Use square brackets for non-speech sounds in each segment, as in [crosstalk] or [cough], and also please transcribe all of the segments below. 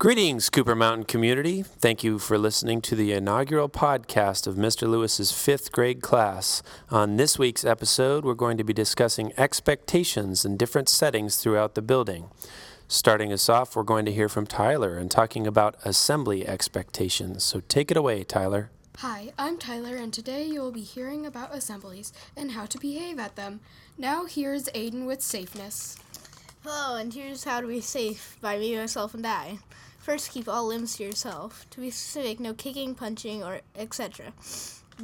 Greetings, Cooper Mountain community. Thank you for listening to the inaugural podcast of Mr. Lewis's fifth grade class. On this week's episode, we're going to be discussing expectations in different settings throughout the building. Starting us off, we're going to hear from Tyler and talking about assembly expectations. So take it away, Tyler. Hi, I'm Tyler, and today you will be hearing about assemblies and how to behave at them. Now, here's Aiden with safeness. Hello, and here's how to be safe by me, myself, and I. First, keep all limbs to yourself. To be specific, no kicking, punching, or etc.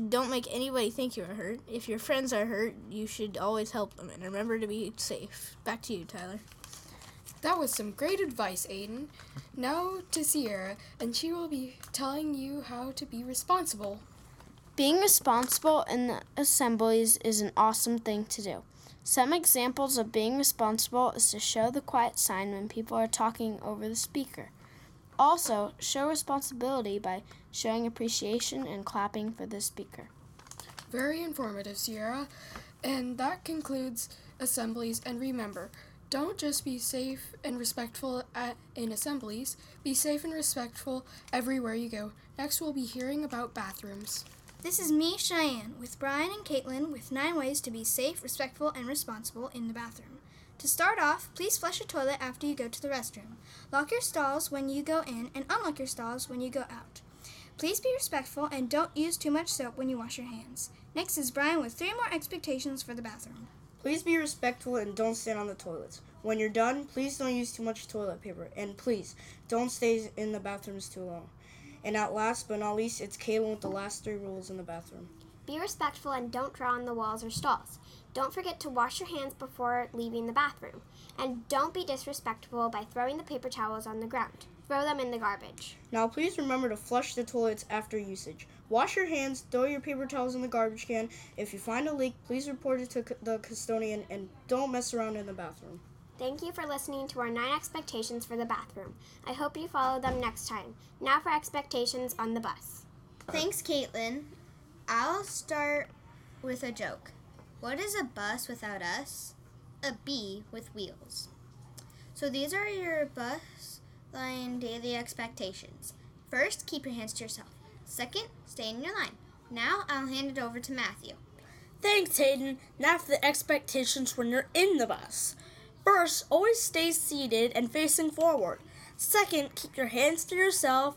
Don't make anybody think you are hurt. If your friends are hurt, you should always help them, and remember to be safe. Back to you, Tyler. That was some great advice, Aiden. Now to Sierra, and she will be telling you how to be responsible. Being responsible in the assemblies is an awesome thing to do. Some examples of being responsible is to show the quiet sign when people are talking over the speaker. Also, show responsibility by showing appreciation and clapping for the speaker. Very informative, Sierra. And that concludes assemblies. And remember, don't just be safe and respectful at, in assemblies, be safe and respectful everywhere you go. Next, we'll be hearing about bathrooms. This is me, Cheyenne, with Brian and Caitlin with nine ways to be safe, respectful, and responsible in the bathroom. To start off, please flush a toilet after you go to the restroom. Lock your stalls when you go in and unlock your stalls when you go out. Please be respectful and don't use too much soap when you wash your hands. Next is Brian with three more expectations for the bathroom. Please be respectful and don't stand on the toilets. When you're done, please don't use too much toilet paper. And please, don't stay in the bathrooms too long. And at last but not least, it's Caitlin with the last three rules in the bathroom. Be respectful and don't draw on the walls or stalls. Don't forget to wash your hands before leaving the bathroom. And don't be disrespectful by throwing the paper towels on the ground. Throw them in the garbage. Now, please remember to flush the toilets after usage. Wash your hands, throw your paper towels in the garbage can. If you find a leak, please report it to the custodian and don't mess around in the bathroom. Thank you for listening to our nine expectations for the bathroom. I hope you follow them next time. Now for expectations on the bus. Thanks, Caitlin. I'll start with a joke. What is a bus without us? A bee with wheels. So these are your bus line daily expectations. First, keep your hands to yourself. Second, stay in your line. Now I'll hand it over to Matthew. Thanks, Hayden. Now for the expectations when you're in the bus. First, always stay seated and facing forward. Second, keep your hands to yourself.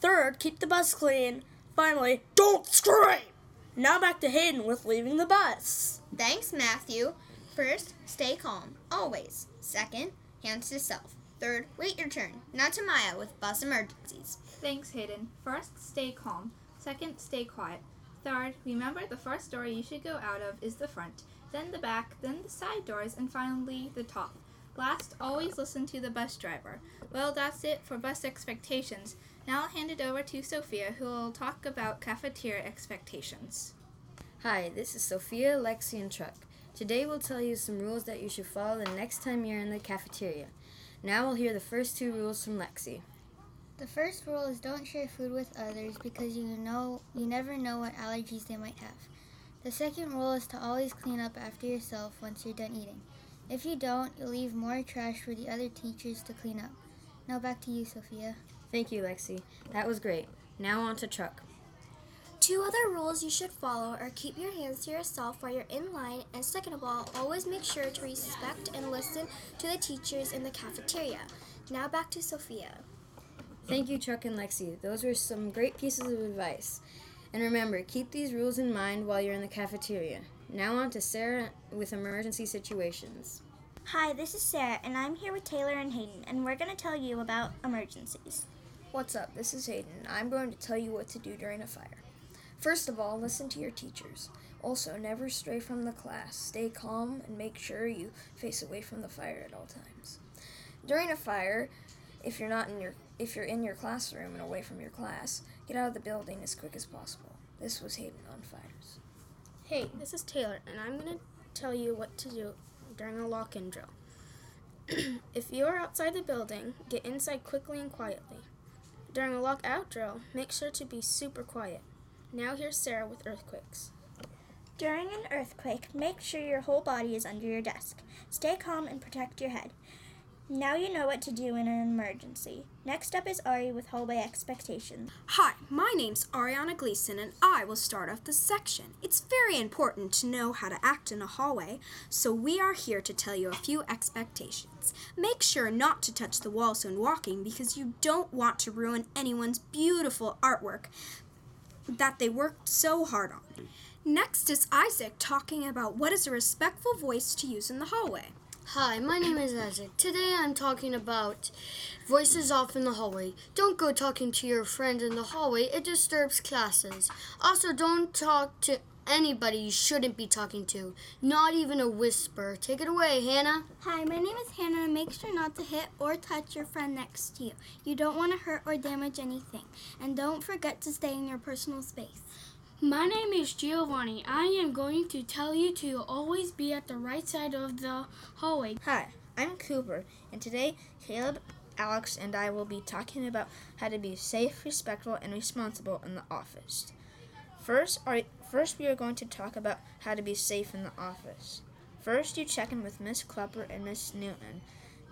Third, keep the bus clean. Finally, don't scream! Now back to Hayden with leaving the bus. Thanks, Matthew. First, stay calm, always. Second, hands to self. Third, wait your turn. Now to Maya with bus emergencies. Thanks, Hayden. First, stay calm. Second, stay quiet. Third, remember the first door you should go out of is the front, then the back, then the side doors, and finally the top. Last, always listen to the bus driver. Well, that's it for bus expectations. Now I'll hand it over to Sophia, who will talk about cafeteria expectations. Hi, this is Sophia, Lexi, and Chuck. Today we'll tell you some rules that you should follow the next time you're in the cafeteria. Now we'll hear the first two rules from Lexi. The first rule is don't share food with others because you know you never know what allergies they might have. The second rule is to always clean up after yourself once you're done eating. If you don't, you'll leave more trash for the other teachers to clean up. Now back to you, Sophia. Thank you, Lexi. That was great. Now on to Chuck. Two other rules you should follow are keep your hands to yourself while you're in line, and second of all, always make sure to respect and listen to the teachers in the cafeteria. Now back to Sophia. Thank you, Chuck and Lexi. Those were some great pieces of advice. And remember, keep these rules in mind while you're in the cafeteria. Now on to Sarah with emergency situations. Hi, this is Sarah, and I'm here with Taylor and Hayden, and we're going to tell you about emergencies. What's up? This is Hayden. I'm going to tell you what to do during a fire. First of all, listen to your teachers. Also, never stray from the class. Stay calm and make sure you face away from the fire at all times. During a fire, if you're not in your if you're in your classroom and away from your class, get out of the building as quick as possible. This was Hayden on fires. Hey, this is Taylor, and I'm going to tell you what to do during a lock in drill. [clears throat] if you are outside the building, get inside quickly and quietly. During a lockout drill, make sure to be super quiet. Now here's Sarah with earthquakes. During an earthquake, make sure your whole body is under your desk. Stay calm and protect your head. Now you know what to do in an emergency. Next up is Ari with Hallway Expectations. Hi, my name's Ariana Gleason, and I will start off this section. It's very important to know how to act in a hallway, so we are here to tell you a few expectations. Make sure not to touch the walls when walking because you don't want to ruin anyone's beautiful artwork that they worked so hard on. Next is Isaac talking about what is a respectful voice to use in the hallway. Hi, my name is Isaac. Today I'm talking about voices off in the hallway. Don't go talking to your friend in the hallway, it disturbs classes. Also, don't talk to anybody you shouldn't be talking to, not even a whisper. Take it away, Hannah. Hi, my name is Hannah. And make sure not to hit or touch your friend next to you. You don't want to hurt or damage anything. And don't forget to stay in your personal space. My name is Giovanni. I am going to tell you to always be at the right side of the hallway. Hi, I'm Cooper, and today Caleb, Alex, and I will be talking about how to be safe, respectful, and responsible in the office. First, first we are going to talk about how to be safe in the office. First, you check in with Miss Klepper and Miss Newton.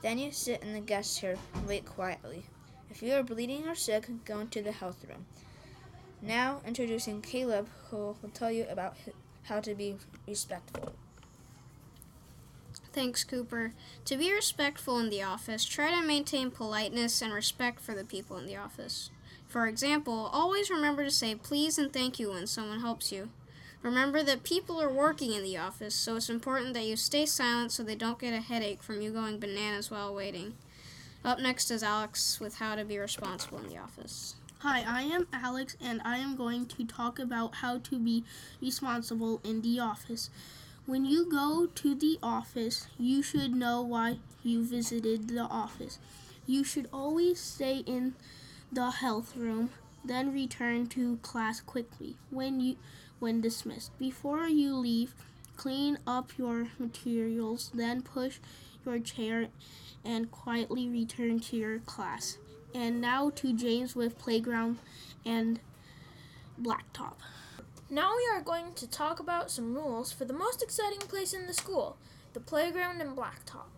Then you sit in the guest chair and wait quietly. If you are bleeding or sick, go into the health room. Now, introducing Caleb, who will tell you about how to be respectful. Thanks, Cooper. To be respectful in the office, try to maintain politeness and respect for the people in the office. For example, always remember to say please and thank you when someone helps you. Remember that people are working in the office, so it's important that you stay silent so they don't get a headache from you going bananas while waiting. Up next is Alex with how to be responsible in the office. Hi, I am Alex, and I am going to talk about how to be responsible in the office. When you go to the office, you should know why you visited the office. You should always stay in the health room, then return to class quickly when you when dismissed. Before you leave, clean up your materials, then push your chair and quietly return to your class. And now to James with playground and blacktop. Now we are going to talk about some rules for the most exciting place in the school, the playground and blacktop.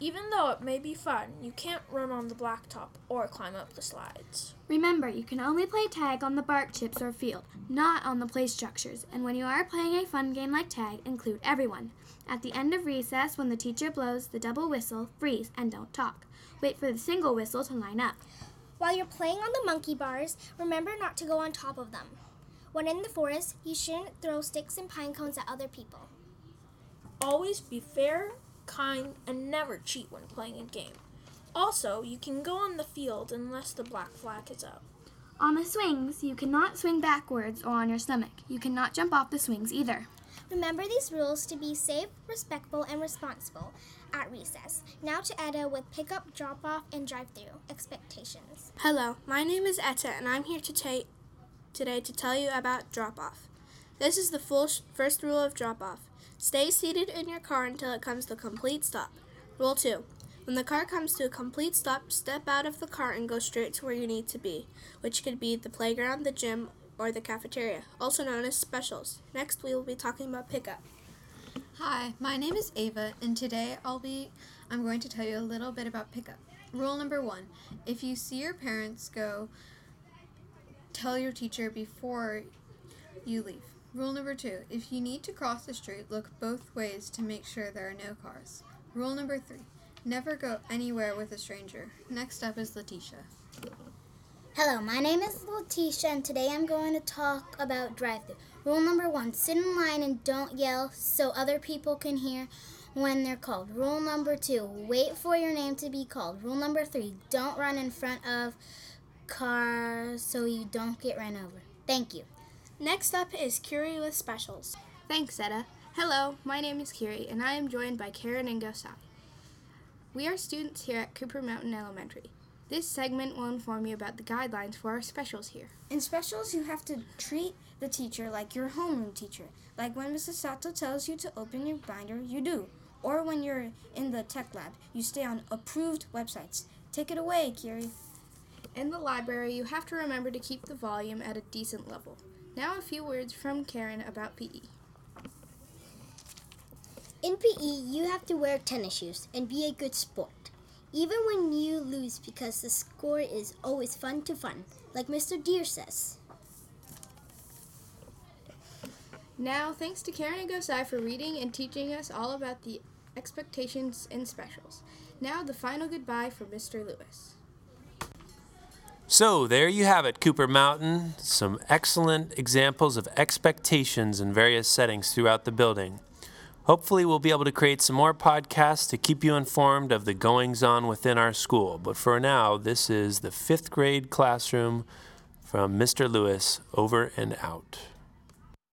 Even though it may be fun, you can't run on the blacktop or climb up the slides. Remember, you can only play tag on the bark chips or field, not on the play structures. And when you are playing a fun game like tag, include everyone. At the end of recess, when the teacher blows the double whistle, freeze and don't talk. Wait for the single whistle to line up. While you're playing on the monkey bars, remember not to go on top of them. When in the forest, you shouldn't throw sticks and pine cones at other people. Always be fair, kind, and never cheat when playing a game. Also, you can go on the field unless the black flag is out. On the swings, you cannot swing backwards or on your stomach. You cannot jump off the swings either. Remember these rules to be safe, respectful, and responsible at recess. Now to Etta with pickup, drop off, and drive through expectations. Hello, my name is Etta, and I'm here to ta- today to tell you about drop off. This is the full sh- first rule of drop off. Stay seated in your car until it comes to a complete stop. Rule 2. When the car comes to a complete stop, step out of the car and go straight to where you need to be, which could be the playground, the gym, or the cafeteria, also known as specials. Next, we will be talking about pickup. Hi, my name is Ava, and today I'll be I'm going to tell you a little bit about pickup. Rule number 1. If you see your parents go, tell your teacher before you leave. Rule number 2. If you need to cross the street, look both ways to make sure there are no cars. Rule number 3. Never go anywhere with a stranger. Next up is Letitia. Hello, my name is Letitia, and today I'm going to talk about drive-through. Rule number one: sit in line and don't yell so other people can hear when they're called. Rule number two: wait for your name to be called. Rule number three: don't run in front of cars so you don't get run over. Thank you. Next up is Curie with specials. Thanks, Etta. Hello, my name is Kiri, and I am joined by Karen and Gosai. We are students here at Cooper Mountain Elementary. This segment will inform you about the guidelines for our specials here. In specials, you have to treat the teacher like your homeroom teacher. Like when Mrs. Sato tells you to open your binder, you do. Or when you're in the tech lab, you stay on approved websites. Take it away, Kiri. In the library, you have to remember to keep the volume at a decent level. Now, a few words from Karen about PE. In PE, you have to wear tennis shoes and be a good sport. Even when you lose because the score is always fun to fun, like Mr. Deer says. Now, thanks to Karen and Gosai for reading and teaching us all about the expectations and specials. Now, the final goodbye for Mr. Lewis. So, there you have it, Cooper Mountain. Some excellent examples of expectations in various settings throughout the building. Hopefully, we'll be able to create some more podcasts to keep you informed of the goings on within our school. But for now, this is the fifth grade classroom from Mr. Lewis over and out.